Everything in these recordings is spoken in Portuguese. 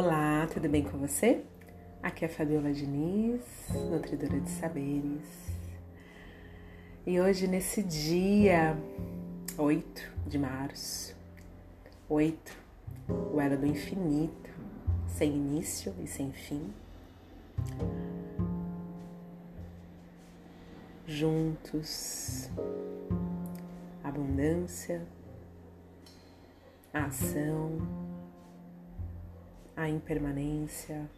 Olá, tudo bem com você? Aqui é a Fabiola Diniz, nutridora de saberes. E hoje, nesse dia 8 de março, 8, o Era do Infinito, sem início e sem fim, juntos, abundância, ação, a impermanência,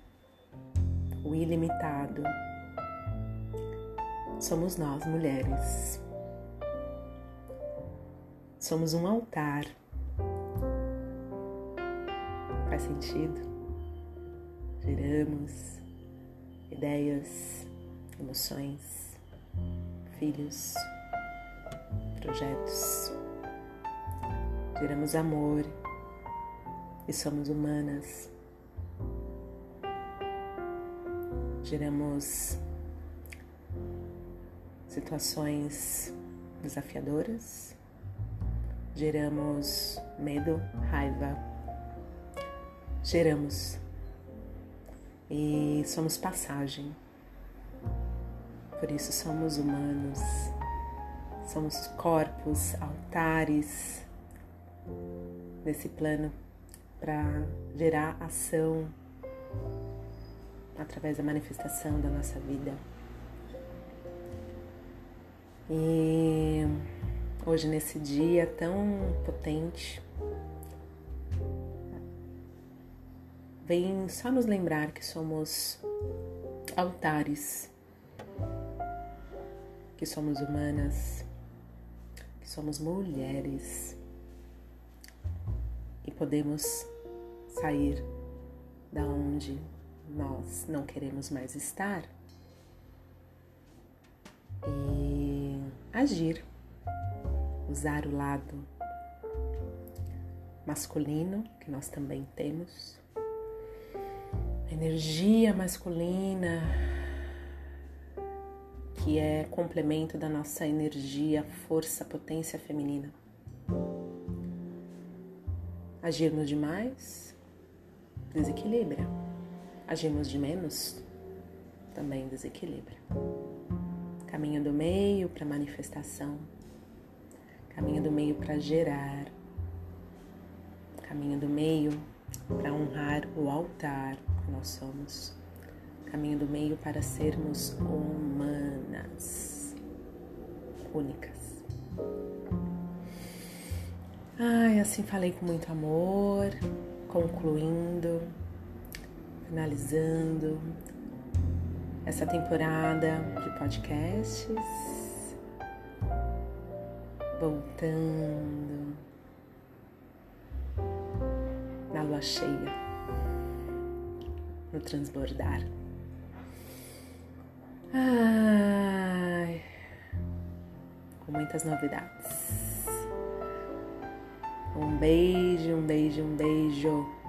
o ilimitado. Somos nós, mulheres. Somos um altar. Faz sentido? Geramos ideias, emoções, filhos, projetos. Geramos amor e somos humanas geramos situações desafiadoras, geramos medo, raiva, geramos e somos passagem. Por isso somos humanos, somos corpos, altares nesse plano para gerar ação através da manifestação da nossa vida. E hoje, nesse dia tão potente, vem só nos lembrar que somos altares, que somos humanas, que somos mulheres e podemos sair da onde nós não queremos mais estar e agir, usar o lado masculino que nós também temos, a energia masculina que é complemento da nossa energia, força, potência feminina. Agirmos demais desequilibra agimos de menos, também desequilibra. Caminho do meio para manifestação, caminho do meio para gerar, caminho do meio para honrar o altar que nós somos, caminho do meio para sermos humanas, únicas. Ai, assim falei com muito amor, concluindo finalizando essa temporada de podcasts, voltando na lua cheia, no transbordar. Ai, com muitas novidades. Um beijo, um beijo, um beijo.